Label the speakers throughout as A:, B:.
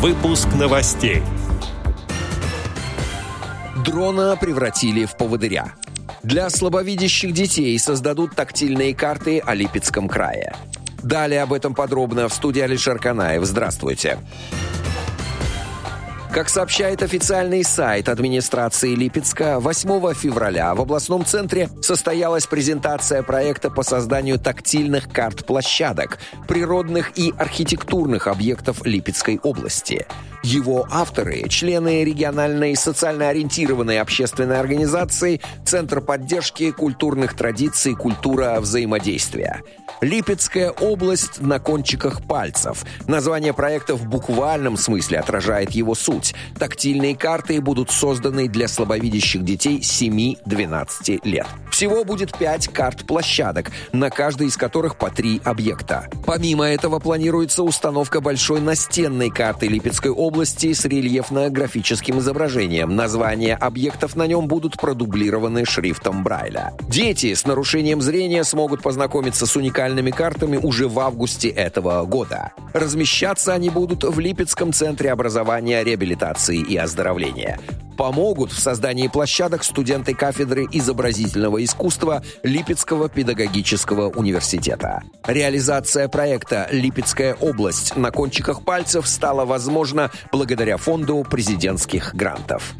A: Выпуск новостей.
B: Дрона превратили в поводыря. Для слабовидящих детей создадут тактильные карты о Липецком крае. Далее об этом подробно в студии Алишер Канаев. Здравствуйте. Здравствуйте. Как сообщает официальный сайт администрации Липецка, 8 февраля в областном центре состоялась презентация проекта по созданию тактильных карт площадок, природных и архитектурных объектов Липецкой области. Его авторы – члены региональной социально ориентированной общественной организации Центр поддержки культурных традиций «Культура взаимодействия». Липецкая область на кончиках пальцев. Название проекта в буквальном смысле отражает его суть. Тактильные карты будут созданы для слабовидящих детей 7-12 лет. Всего будет 5 карт площадок, на каждой из которых по 3 объекта. Помимо этого планируется установка большой настенной карты Липецкой области с рельефно-графическим изображением. Названия объектов на нем будут продублированы шрифтом Брайля. Дети с нарушением зрения смогут познакомиться с уникальными картами уже в августе этого года. Размещаться они будут в Липецком центре образования, реабилитации и оздоровления помогут в создании площадок студенты кафедры изобразительного искусства Липецкого педагогического университета. Реализация проекта «Липецкая область» на кончиках пальцев стала возможна благодаря фонду президентских грантов.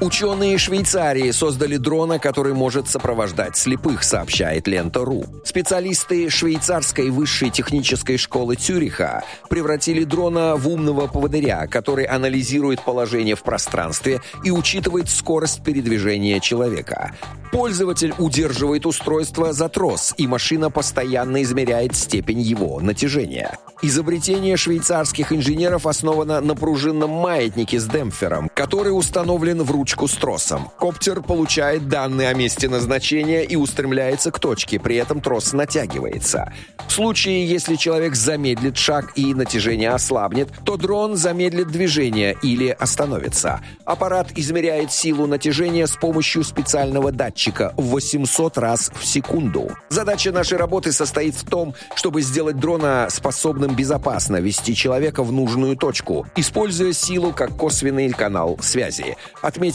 B: Ученые Швейцарии создали дрона, который может сопровождать слепых, сообщает Лента.ру. Специалисты швейцарской высшей технической школы Цюриха превратили дрона в умного поводыря, который анализирует положение в пространстве и учитывает скорость передвижения человека. Пользователь удерживает устройство за трос, и машина постоянно измеряет степень его натяжения. Изобретение швейцарских инженеров основано на пружинном маятнике с демпфером, который установлен в ручку с тросом. Коптер получает данные о месте назначения и устремляется к точке, при этом трос натягивается. В случае, если человек замедлит шаг и натяжение ослабнет, то дрон замедлит движение или остановится. Аппарат измеряет силу натяжения с помощью специального датчика в 800 раз в секунду. Задача нашей работы состоит в том, чтобы сделать дрона способным безопасно вести человека в нужную точку, используя силу как косвенный канал связи,